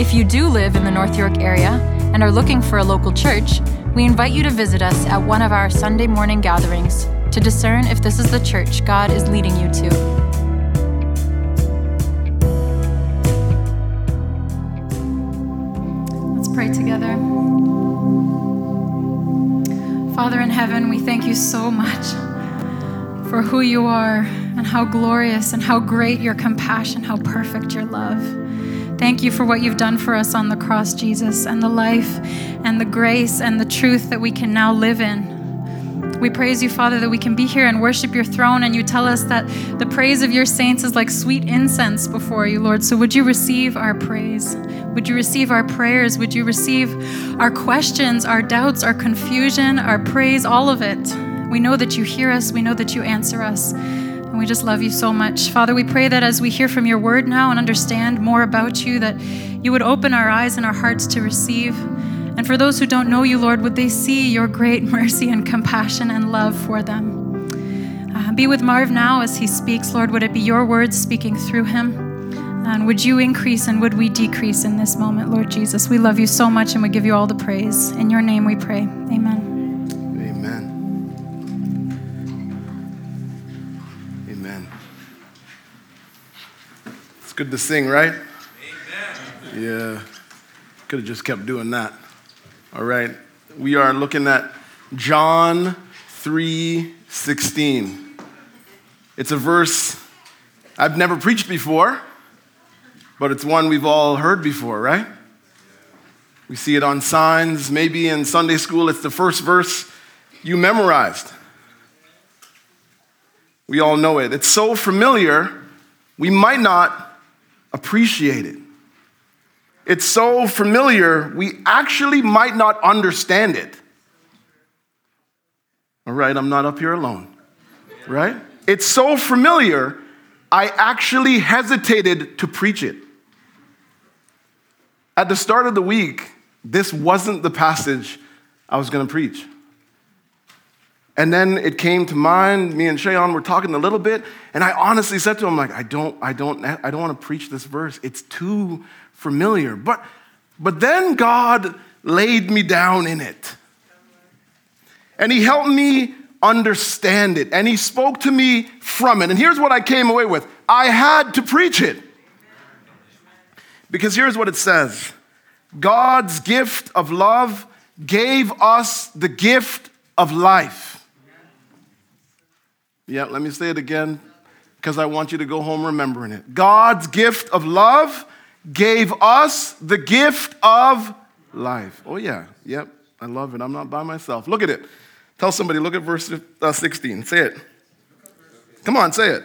If you do live in the North York area and are looking for a local church, we invite you to visit us at one of our Sunday morning gatherings to discern if this is the church God is leading you to. Let's pray together. Father in heaven, we thank you so much for who you are and how glorious and how great your compassion, how perfect your love. Thank you for what you've done for us on the cross, Jesus, and the life and the grace and the truth that we can now live in. We praise you, Father, that we can be here and worship your throne, and you tell us that the praise of your saints is like sweet incense before you, Lord. So would you receive our praise? Would you receive our prayers? Would you receive our questions, our doubts, our confusion, our praise, all of it? We know that you hear us, we know that you answer us. We just love you so much. Father, we pray that as we hear from your word now and understand more about you, that you would open our eyes and our hearts to receive. And for those who don't know you, Lord, would they see your great mercy and compassion and love for them? Uh, be with Marv now as he speaks, Lord. Would it be your words speaking through him? And would you increase and would we decrease in this moment, Lord Jesus? We love you so much and we give you all the praise. In your name we pray. Amen. Good to sing, right? Amen. Yeah. Could have just kept doing that. All right. We are looking at John 3:16. It's a verse I've never preached before, but it's one we've all heard before, right? We see it on signs, maybe in Sunday school it's the first verse you memorized. We all know it. It's so familiar, we might not appreciate it. It's so familiar, we actually might not understand it. All right, I'm not up here alone, right? It's so familiar, I actually hesitated to preach it. At the start of the week, this wasn't the passage I was going to preach. And then it came to mind, me and Shayon were talking a little bit, and I honestly said to him, like, I don't, I don't, I don't want to preach this verse. It's too familiar. But, but then God laid me down in it. And He helped me understand it. And He spoke to me from it. And here's what I came away with I had to preach it. Because here's what it says God's gift of love gave us the gift of life. Yeah, let me say it again because I want you to go home remembering it. God's gift of love gave us the gift of life. Oh, yeah. Yep. I love it. I'm not by myself. Look at it. Tell somebody, look at verse uh, 16. Say it. Come on, say it.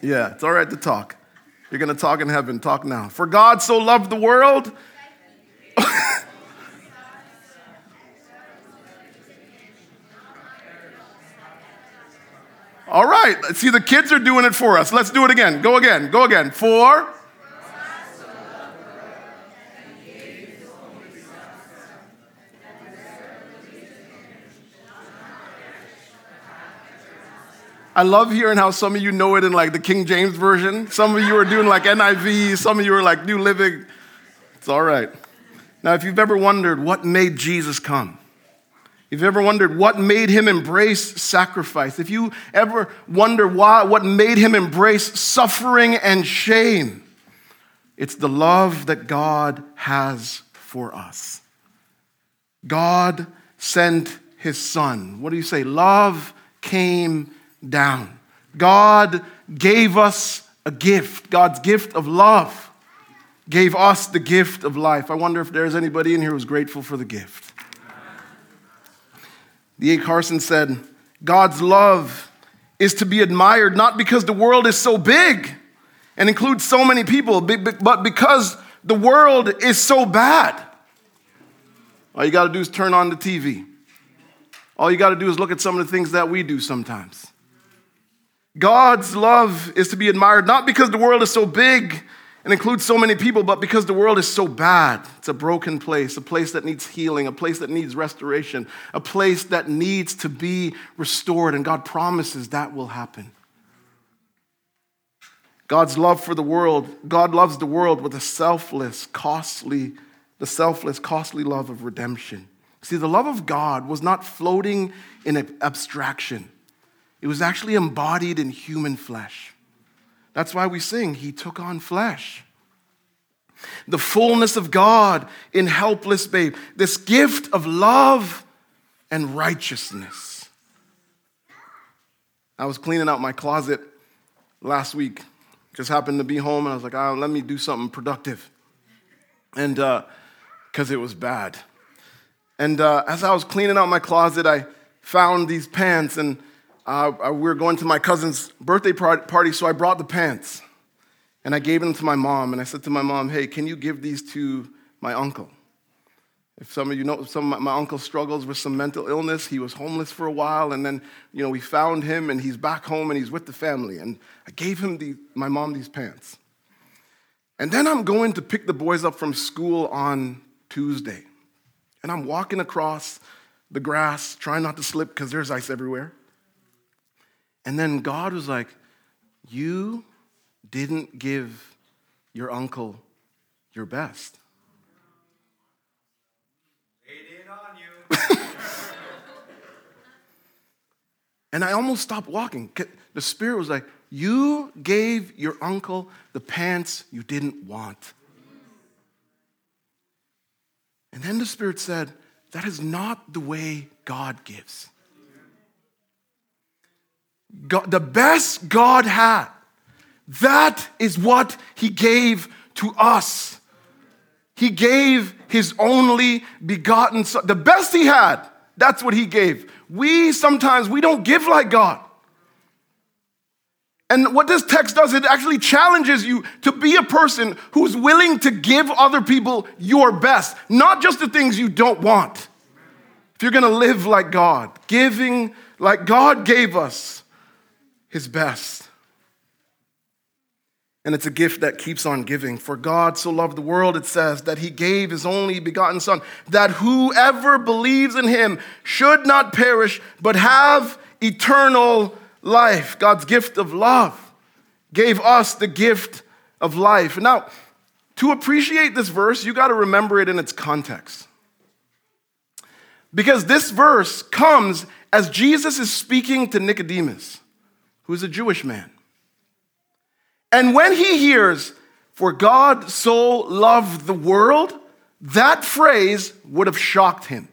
Yeah, it's all right to talk. You're going to talk in heaven. Talk now. For God so loved the world. all right. Let's see, the kids are doing it for us. Let's do it again. Go again. Go again. For. I love hearing how some of you know it in like the King James Version. Some of you are doing like NIV, some of you are like New Living. It's all right. Now, if you've ever wondered what made Jesus come, if you've ever wondered what made him embrace sacrifice, if you ever wonder why, what made him embrace suffering and shame, it's the love that God has for us. God sent his son. What do you say? Love came down. God gave us a gift, God's gift of love gave us the gift of life. I wonder if there's anybody in here who's grateful for the gift. D.A. Carson said, God's love is to be admired not because the world is so big and includes so many people, but because the world is so bad. All you got to do is turn on the TV. All you got to do is look at some of the things that we do sometimes. God's love is to be admired not because the world is so big and includes so many people, but because the world is so bad. It's a broken place, a place that needs healing, a place that needs restoration, a place that needs to be restored, and God promises that will happen. God's love for the world, God loves the world with a selfless, costly, the selfless, costly love of redemption. See, the love of God was not floating in abstraction. It was actually embodied in human flesh. That's why we sing, He took on flesh. The fullness of God in helpless babe, this gift of love and righteousness. I was cleaning out my closet last week just happened to be home, and I was like, oh, let me do something productive. And because uh, it was bad. And uh, as I was cleaning out my closet, I found these pants, and uh, we were going to my cousin's birthday party, so I brought the pants. And I gave them to my mom, and I said to my mom, hey, can you give these to my uncle? If some of you know, some of my, my, uncle struggles with some mental illness. He was homeless for a while, and then, you know, we found him, and he's back home, and he's with the family. And I gave him the, my mom these pants. And then I'm going to pick the boys up from school on Tuesday. And I'm walking across the grass, trying not to slip because there's ice everywhere. And then God was like, You didn't give your uncle your best. and I almost stopped walking. The Spirit was like, You gave your uncle the pants you didn't want. And then the Spirit said, That is not the way God gives. God, the best God had, that is what He gave to us. He gave his only begotten son. The best he had, that's what he gave. We sometimes we don't give like God. And what this text does, it actually challenges you to be a person who's willing to give other people your best, not just the things you don't want. If you're gonna live like God, giving like God gave us his best. And it's a gift that keeps on giving. For God so loved the world, it says, that he gave his only begotten Son, that whoever believes in him should not perish, but have eternal life. God's gift of love gave us the gift of life. Now, to appreciate this verse, you got to remember it in its context. Because this verse comes as Jesus is speaking to Nicodemus, who's a Jewish man. And when he hears, for God so loved the world, that phrase would have shocked him.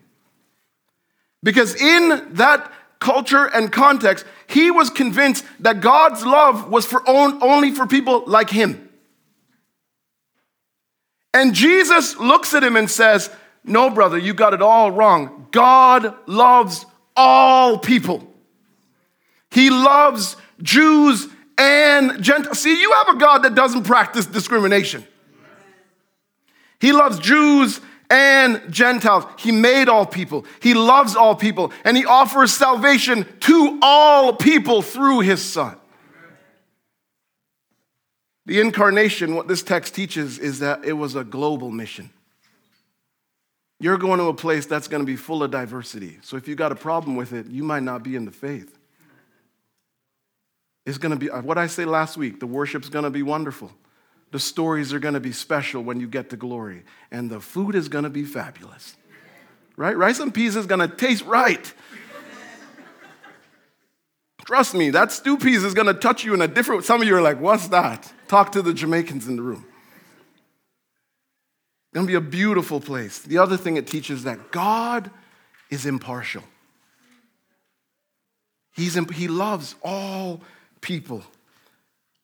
Because in that culture and context, he was convinced that God's love was for only for people like him. And Jesus looks at him and says, No, brother, you got it all wrong. God loves all people. He loves Jews and Gentiles. See, you have a God that doesn't practice discrimination. He loves Jews and Gentiles. He made all people. He loves all people. And he offers salvation to all people through his Son. The incarnation, what this text teaches, is that it was a global mission. You're going to a place that's going to be full of diversity. So if you got a problem with it, you might not be in the faith. It's going to be, what I say last week, the worship's going to be wonderful. The stories are going to be special when you get to glory. And the food is going to be fabulous. Right? Rice and peas is going to taste right. Trust me, that stew peas is going to touch you in a different Some of you are like, what's that? Talk to the Jamaicans in the room. It's going to be a beautiful place. The other thing it teaches that God is impartial. He's, he loves all people.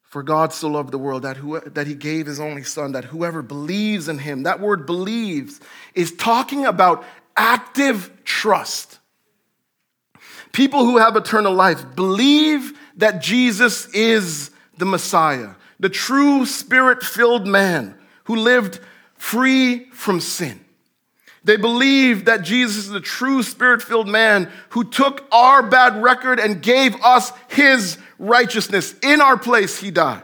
For God so loved the world that, who, that he gave his only son, that whoever believes in him, that word believes is talking about active trust. People who have eternal life believe that Jesus is the Messiah, the true spirit filled man who lived free from sin. They believe that Jesus is the true spirit filled man who took our bad record and gave us his righteousness. In our place, he died.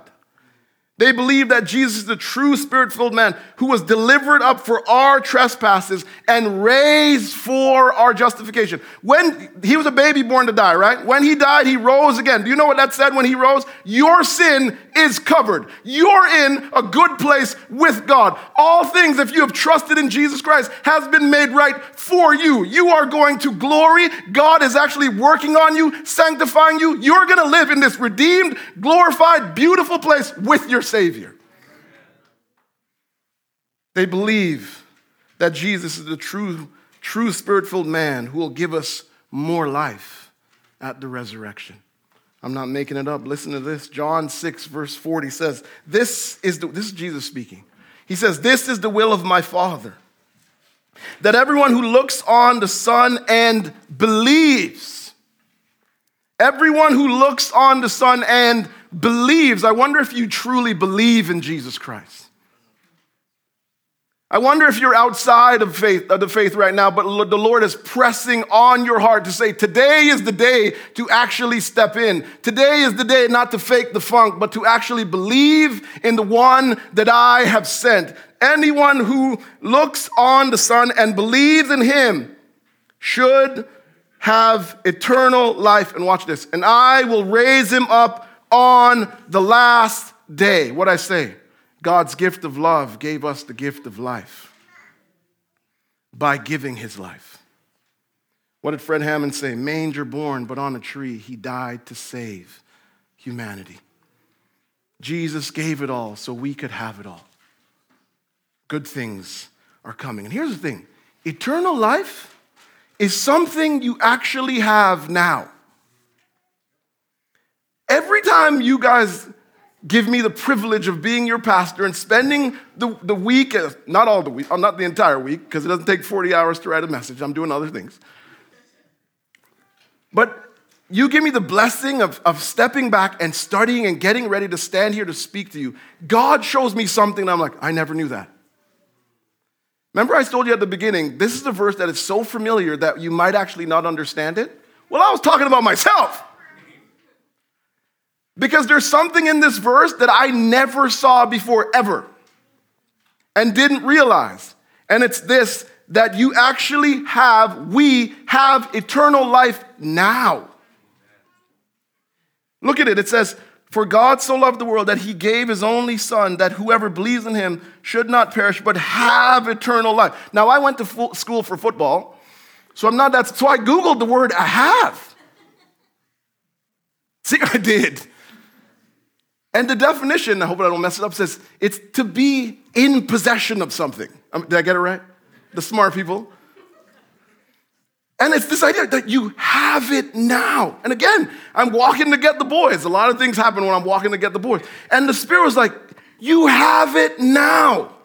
They believe that Jesus is the true spirit filled man who was delivered up for our trespasses and raised for our justification. When he was a baby born to die, right? When he died, he rose again. Do you know what that said when he rose? Your sin is covered. You're in a good place with God. All things, if you have trusted in Jesus Christ, has been made right for you. You are going to glory. God is actually working on you, sanctifying you. You're going to live in this redeemed, glorified, beautiful place with your Savior. They believe that Jesus is the true, true spirit filled man who will give us more life at the resurrection. I'm not making it up. Listen to this. John 6, verse 40 says, This is, the, this is Jesus speaking. He says, This is the will of my Father, that everyone who looks on the Son and believes, everyone who looks on the Son and believes. I wonder if you truly believe in Jesus Christ. I wonder if you're outside of faith of the faith right now, but the Lord is pressing on your heart to say, today is the day to actually step in. Today is the day not to fake the funk, but to actually believe in the one that I have sent. Anyone who looks on the Son and believes in him should have eternal life. And watch this. And I will raise him up on the last day. What I say? God's gift of love gave us the gift of life by giving his life. What did Fred Hammond say? Manger born, but on a tree, he died to save humanity. Jesus gave it all so we could have it all. Good things are coming. And here's the thing eternal life is something you actually have now. Every time you guys give me the privilege of being your pastor and spending the, the week, uh, not all the week, uh, not the entire week, because it doesn't take 40 hours to write a message. I'm doing other things. But you give me the blessing of, of stepping back and studying and getting ready to stand here to speak to you. God shows me something, and I'm like, I never knew that. Remember, I told you at the beginning, this is a verse that is so familiar that you might actually not understand it? Well, I was talking about myself. Because there's something in this verse that I never saw before, ever, and didn't realize. And it's this that you actually have, we have eternal life now. Look at it. It says, For God so loved the world that he gave his only Son, that whoever believes in him should not perish, but have eternal life. Now, I went to school for football, so I'm not that, so I Googled the word I have. See, I did. And the definition, I hope I don't mess it up, says it's to be in possession of something. Um, did I get it right? The smart people. And it's this idea that you have it now. And again, I'm walking to get the boys. A lot of things happen when I'm walking to get the boys. And the Spirit was like, You have it now.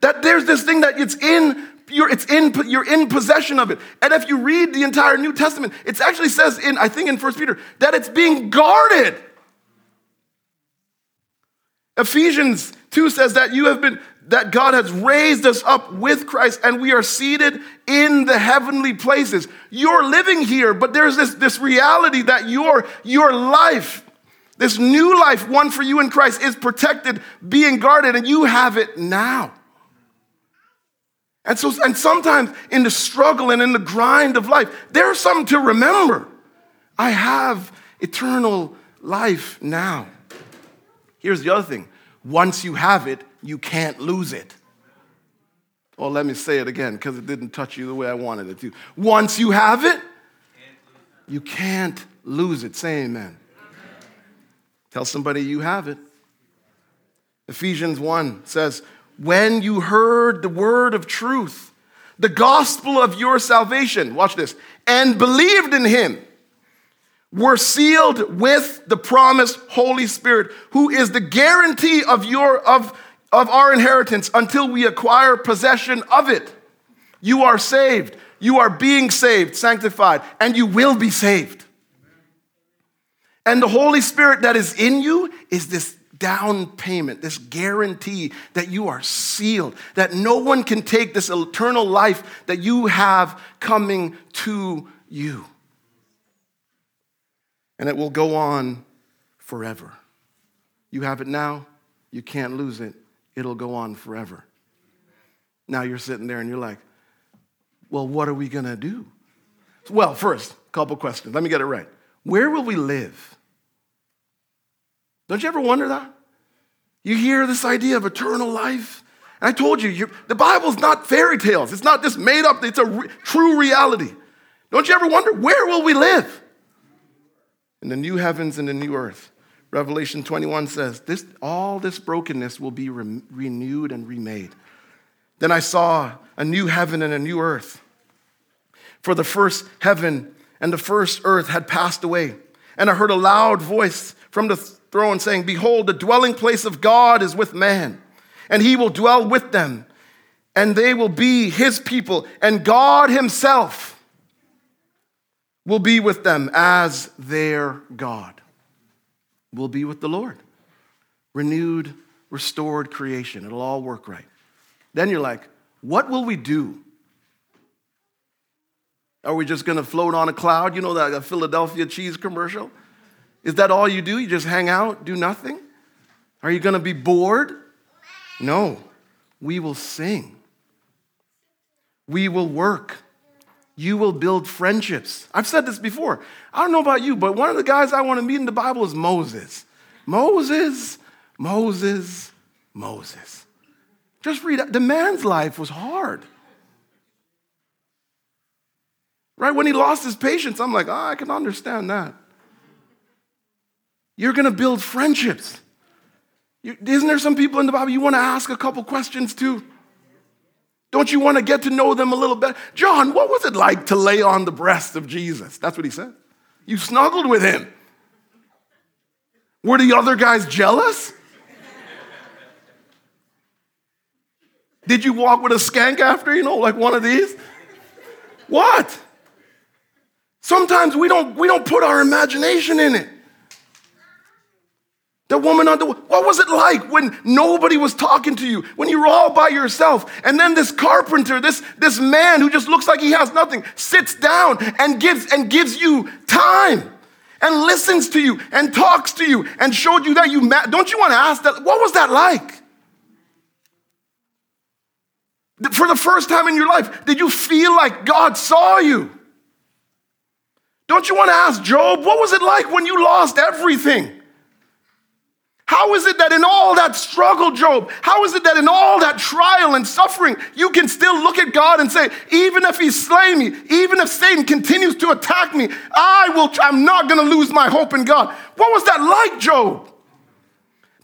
That there's this thing that it's in you're, it's in, you're in possession of it. And if you read the entire New Testament, it actually says in, I think in First Peter, that it's being guarded. Ephesians 2 says that you have been that God has raised us up with Christ and we are seated in the heavenly places. You're living here, but there's this, this reality that your, your life, this new life, one for you in Christ, is protected, being guarded, and you have it now. And so, and sometimes in the struggle and in the grind of life, there's something to remember. I have eternal life now. Here's the other thing once you have it, you can't lose it. Or let me say it again because it didn't touch you the way I wanted it to. Once you have it, you can't lose it. Say amen. Tell somebody you have it. Ephesians 1 says, When you heard the word of truth, the gospel of your salvation, watch this, and believed in him, were sealed with the promised Holy Spirit, who is the guarantee of, your, of, of our inheritance until we acquire possession of it. You are saved. You are being saved, sanctified, and you will be saved. And the Holy Spirit that is in you is this down payment, this guarantee that you are sealed, that no one can take this eternal life that you have coming to you. And it will go on forever. You have it now, you can't lose it, it'll go on forever. Now you're sitting there and you're like, well, what are we gonna do? Well, first, a couple questions. Let me get it right. Where will we live? Don't you ever wonder that? You hear this idea of eternal life. And I told you, the Bible's not fairy tales. It's not just made up, it's a re- true reality. Don't you ever wonder, where will we live? In the new heavens and the new earth. Revelation 21 says, this, all this brokenness will be re- renewed and remade. Then I saw a new heaven and a new earth. For the first heaven and the first earth had passed away. And I heard a loud voice from the throne saying, Behold, the dwelling place of God is with man, and he will dwell with them, and they will be his people, and God himself will be with them as their God. We'll be with the Lord. Renewed, restored creation. It'll all work right. Then you're like, what will we do? Are we just going to float on a cloud? You know that Philadelphia cheese commercial? Is that all you do? You just hang out, do nothing? Are you going to be bored? No. We will sing. We will work. You will build friendships. I've said this before. I don't know about you, but one of the guys I want to meet in the Bible is Moses. Moses, Moses, Moses. Just read. The man's life was hard. Right? When he lost his patience, I'm like, oh, I can understand that. You're going to build friendships. You, isn't there some people in the Bible you want to ask a couple questions to? Don't you want to get to know them a little bit? John, what was it like to lay on the breast of Jesus? That's what he said. You snuggled with him. Were the other guys jealous? Did you walk with a skank after, you know, like one of these? What? Sometimes we don't, we don't put our imagination in it. The woman on the what was it like when nobody was talking to you, when you were all by yourself, and then this carpenter, this, this man who just looks like he has nothing, sits down and gives and gives you time and listens to you and talks to you and showed you that you ma- don't you want to ask that what was that like? For the first time in your life, did you feel like God saw you? Don't you want to ask Job, what was it like when you lost everything? How is it that in all that struggle, Job, how is it that in all that trial and suffering, you can still look at God and say, even if he slay me, even if Satan continues to attack me, I will, I'm not going to lose my hope in God. What was that like, Job?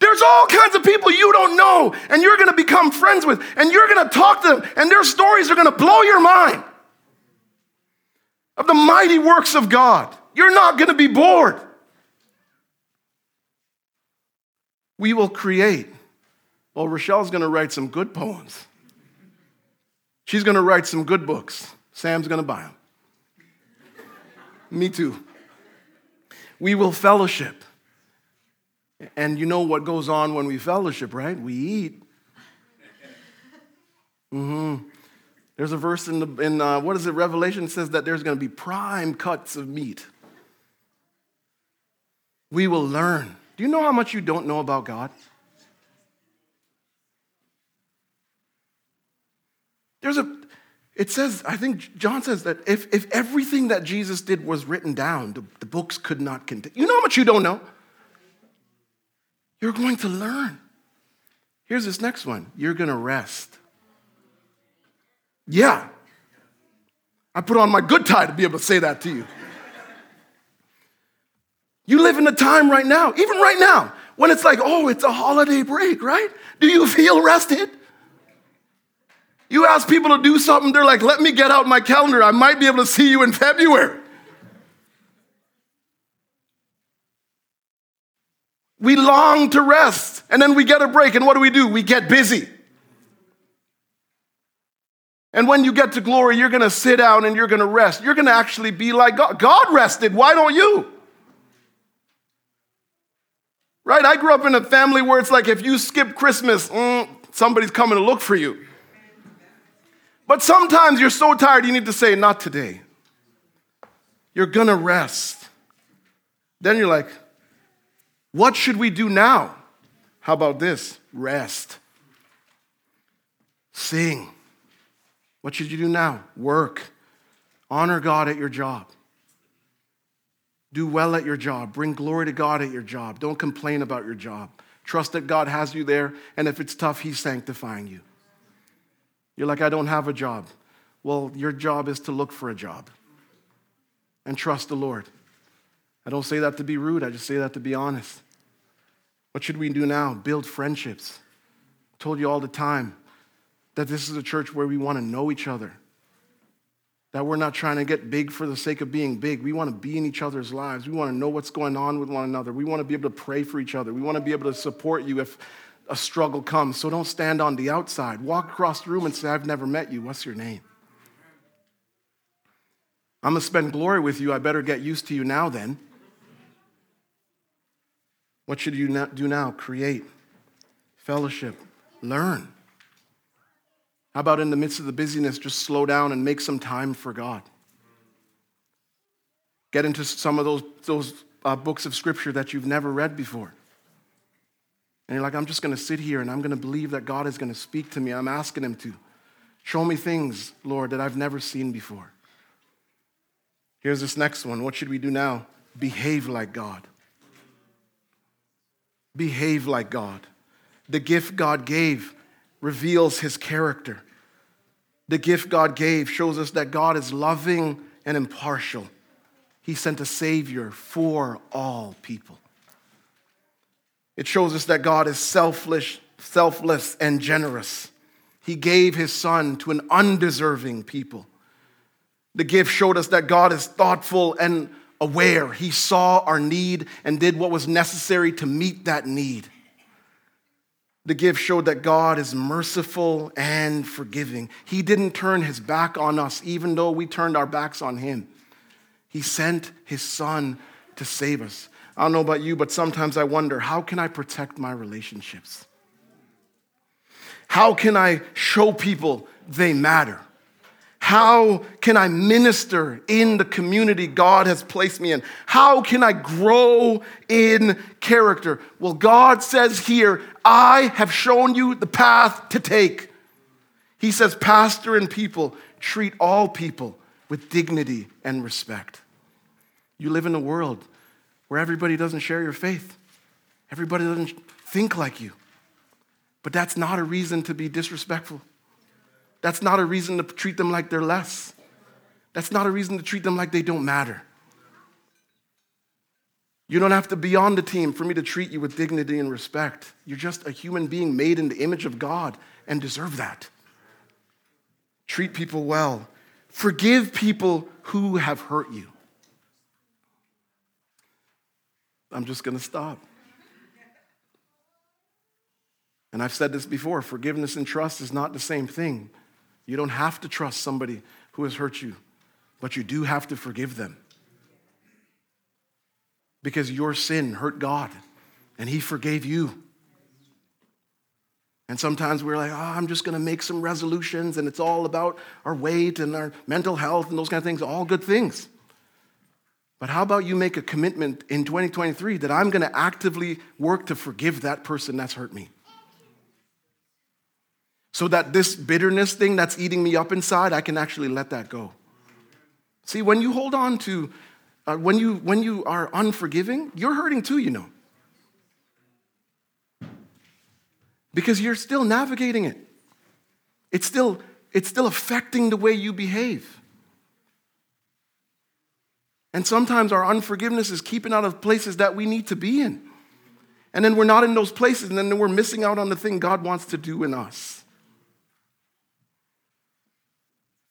There's all kinds of people you don't know, and you're going to become friends with, and you're going to talk to them, and their stories are going to blow your mind of the mighty works of God. You're not going to be bored. We will create. Well, Rochelle's going to write some good poems. She's going to write some good books. Sam's going to buy them. Me too. We will fellowship. And you know what goes on when we fellowship, right? We eat. Mm-hmm. There's a verse in, the, in uh, what is it, Revelation says that there's going to be prime cuts of meat. We will learn. Do you know how much you don't know about God? There's a, it says, I think John says that if, if everything that Jesus did was written down, the, the books could not contain. You know how much you don't know? You're going to learn. Here's this next one you're going to rest. Yeah. I put on my good tie to be able to say that to you. You live in a time right now, even right now, when it's like, oh, it's a holiday break, right? Do you feel rested? You ask people to do something, they're like, let me get out my calendar. I might be able to see you in February. We long to rest, and then we get a break, and what do we do? We get busy. And when you get to glory, you're gonna sit down and you're gonna rest. You're gonna actually be like God. God rested, why don't you? Right? I grew up in a family where it's like if you skip Christmas, mm, somebody's coming to look for you. But sometimes you're so tired, you need to say, Not today. You're gonna rest. Then you're like, What should we do now? How about this? Rest. Sing. What should you do now? Work. Honor God at your job. Do well at your job. Bring glory to God at your job. Don't complain about your job. Trust that God has you there, and if it's tough, He's sanctifying you. You're like, I don't have a job. Well, your job is to look for a job and trust the Lord. I don't say that to be rude, I just say that to be honest. What should we do now? Build friendships. I told you all the time that this is a church where we want to know each other that we're not trying to get big for the sake of being big. We want to be in each other's lives. We want to know what's going on with one another. We want to be able to pray for each other. We want to be able to support you if a struggle comes. So don't stand on the outside. Walk across the room and say, I've never met you. What's your name? I'm going to spend glory with you. I better get used to you now then. What should you do now? Create, fellowship, learn. How about in the midst of the busyness, just slow down and make some time for God? Get into some of those, those uh, books of scripture that you've never read before. And you're like, I'm just going to sit here and I'm going to believe that God is going to speak to me. I'm asking Him to. Show me things, Lord, that I've never seen before. Here's this next one. What should we do now? Behave like God. Behave like God. The gift God gave reveals his character. The gift God gave shows us that God is loving and impartial. He sent a Savior for all people. It shows us that God is selfless, selfless and generous. He gave his son to an undeserving people. The gift showed us that God is thoughtful and aware. He saw our need and did what was necessary to meet that need. The gift showed that God is merciful and forgiving. He didn't turn his back on us, even though we turned our backs on him. He sent his son to save us. I don't know about you, but sometimes I wonder how can I protect my relationships? How can I show people they matter? How can I minister in the community God has placed me in? How can I grow in character? Well, God says here, I have shown you the path to take. He says, Pastor and people, treat all people with dignity and respect. You live in a world where everybody doesn't share your faith, everybody doesn't think like you. But that's not a reason to be disrespectful. That's not a reason to treat them like they're less. That's not a reason to treat them like they don't matter. You don't have to be on the team for me to treat you with dignity and respect. You're just a human being made in the image of God and deserve that. Treat people well. Forgive people who have hurt you. I'm just going to stop. And I've said this before forgiveness and trust is not the same thing. You don't have to trust somebody who has hurt you, but you do have to forgive them. Because your sin hurt God, and He forgave you. And sometimes we're like, oh, I'm just going to make some resolutions, and it's all about our weight and our mental health and those kind of things, all good things. But how about you make a commitment in 2023 that I'm going to actively work to forgive that person that's hurt me? So that this bitterness thing that's eating me up inside, I can actually let that go. See, when you hold on to, uh, when, you, when you are unforgiving, you're hurting too, you know. Because you're still navigating it. It's still, it's still affecting the way you behave. And sometimes our unforgiveness is keeping out of places that we need to be in. And then we're not in those places, and then we're missing out on the thing God wants to do in us.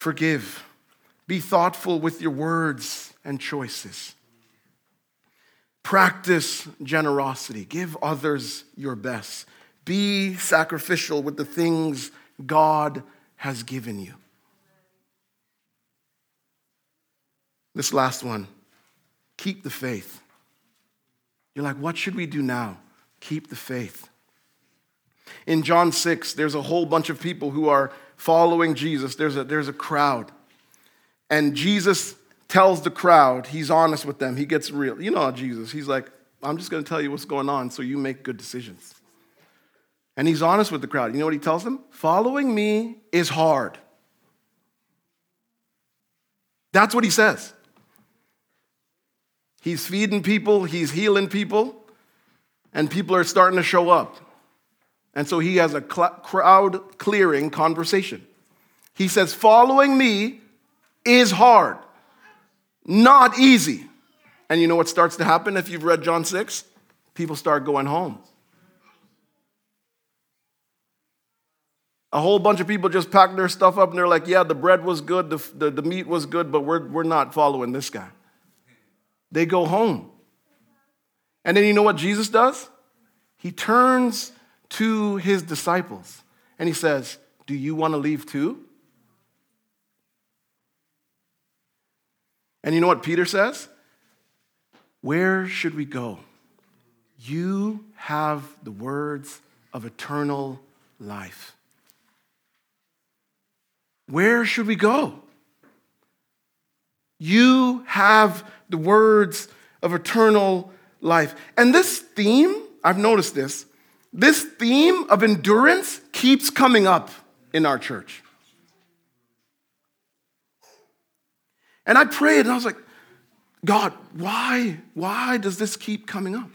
Forgive. Be thoughtful with your words and choices. Practice generosity. Give others your best. Be sacrificial with the things God has given you. This last one keep the faith. You're like, what should we do now? Keep the faith. In John 6, there's a whole bunch of people who are following Jesus. There's a, there's a crowd. And Jesus tells the crowd, he's honest with them, he gets real. You know Jesus, he's like, I'm just going to tell you what's going on so you make good decisions. And he's honest with the crowd. You know what he tells them? Following me is hard. That's what he says. He's feeding people, he's healing people, and people are starting to show up. And so he has a cl- crowd clearing conversation. He says, Following me is hard, not easy. And you know what starts to happen if you've read John 6? People start going home. A whole bunch of people just pack their stuff up and they're like, yeah, the bread was good, the, the, the meat was good, but we're, we're not following this guy. They go home. And then you know what Jesus does? He turns to his disciples and he says, Do you want to leave too? And you know what Peter says? Where should we go? You have the words of eternal life. Where should we go? You have the words of eternal life. And this theme, I've noticed this, this theme of endurance keeps coming up in our church. And I prayed and I was like, God, why? Why does this keep coming up?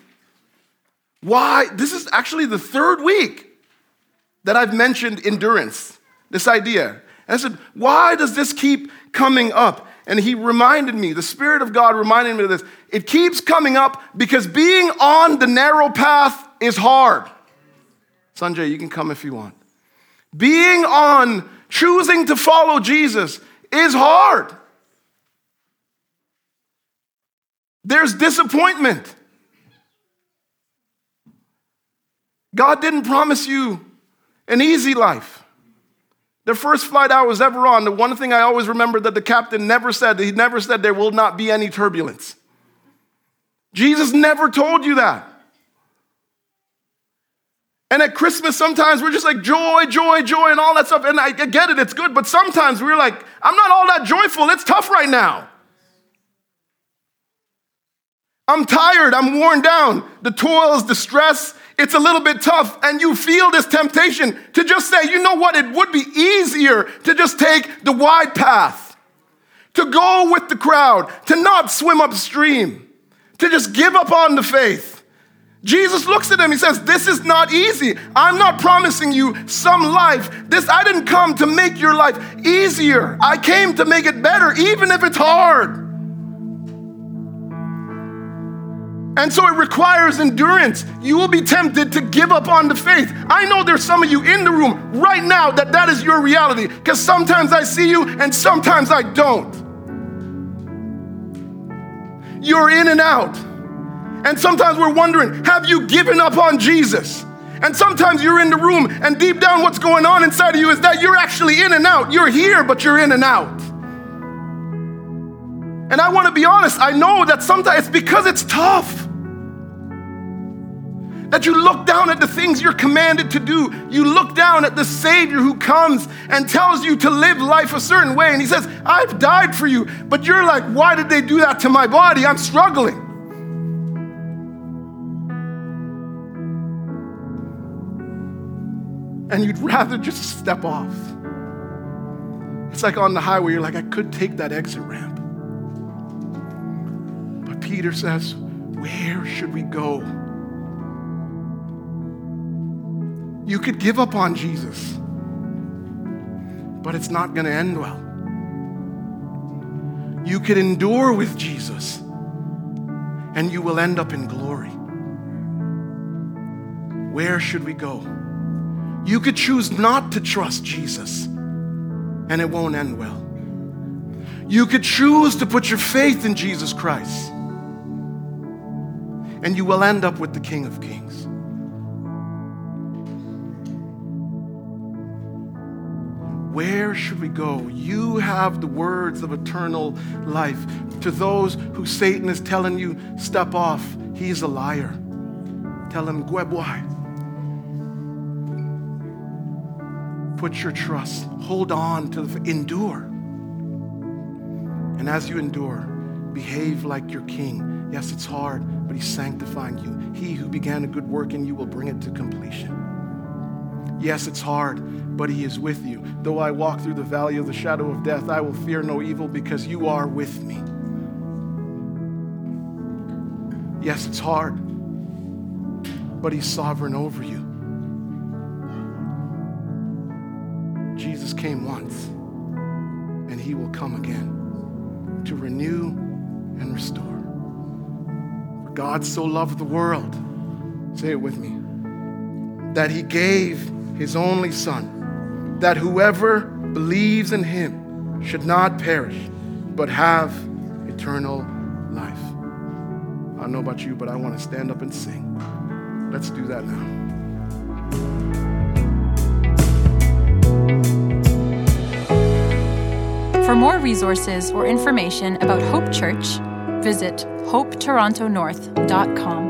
Why? This is actually the third week that I've mentioned endurance, this idea. And I said, Why does this keep coming up? And he reminded me, the Spirit of God reminded me of this. It keeps coming up because being on the narrow path is hard. Sanjay, you can come if you want. Being on, choosing to follow Jesus is hard. There's disappointment. God didn't promise you an easy life. The first flight I was ever on, the one thing I always remember that the captain never said, he never said there will not be any turbulence. Jesus never told you that. And at Christmas, sometimes we're just like joy, joy, joy, and all that stuff. And I get it, it's good. But sometimes we're like, I'm not all that joyful. It's tough right now. I'm tired. I'm worn down. The toils, the stress, it's a little bit tough, and you feel this temptation to just say, you know what, it would be easier to just take the wide path, to go with the crowd, to not swim upstream, to just give up on the faith. Jesus looks at him, he says, This is not easy. I'm not promising you some life. This I didn't come to make your life easier. I came to make it better, even if it's hard. And so it requires endurance. You will be tempted to give up on the faith. I know there's some of you in the room right now that that is your reality because sometimes I see you and sometimes I don't. You're in and out. And sometimes we're wondering, have you given up on Jesus? And sometimes you're in the room and deep down what's going on inside of you is that you're actually in and out. You're here, but you're in and out. And I want to be honest, I know that sometimes it's because it's tough. That you look down at the things you're commanded to do. You look down at the Savior who comes and tells you to live life a certain way. And He says, I've died for you. But you're like, why did they do that to my body? I'm struggling. And you'd rather just step off. It's like on the highway, you're like, I could take that exit ramp. But Peter says, Where should we go? You could give up on Jesus, but it's not going to end well. You could endure with Jesus, and you will end up in glory. Where should we go? You could choose not to trust Jesus, and it won't end well. You could choose to put your faith in Jesus Christ, and you will end up with the King of Kings. Where should we go? You have the words of eternal life. To those who Satan is telling you, step off, he's a liar. Tell him, Gwebwai. Put your trust, hold on to the, endure. And as you endure, behave like your king. Yes, it's hard, but he's sanctifying you. He who began a good work in you will bring it to completion. Yes, it's hard, but he is with you. Though I walk through the valley of the shadow of death, I will fear no evil because you are with me. Yes, it's hard, but he's sovereign over you. Came once, and he will come again to renew and restore. For God so loved the world, say it with me, that he gave his only Son, that whoever believes in him should not perish, but have eternal life. I don't know about you, but I want to stand up and sing. Let's do that now. More resources or information about Hope Church, visit hopetorontonorth.com.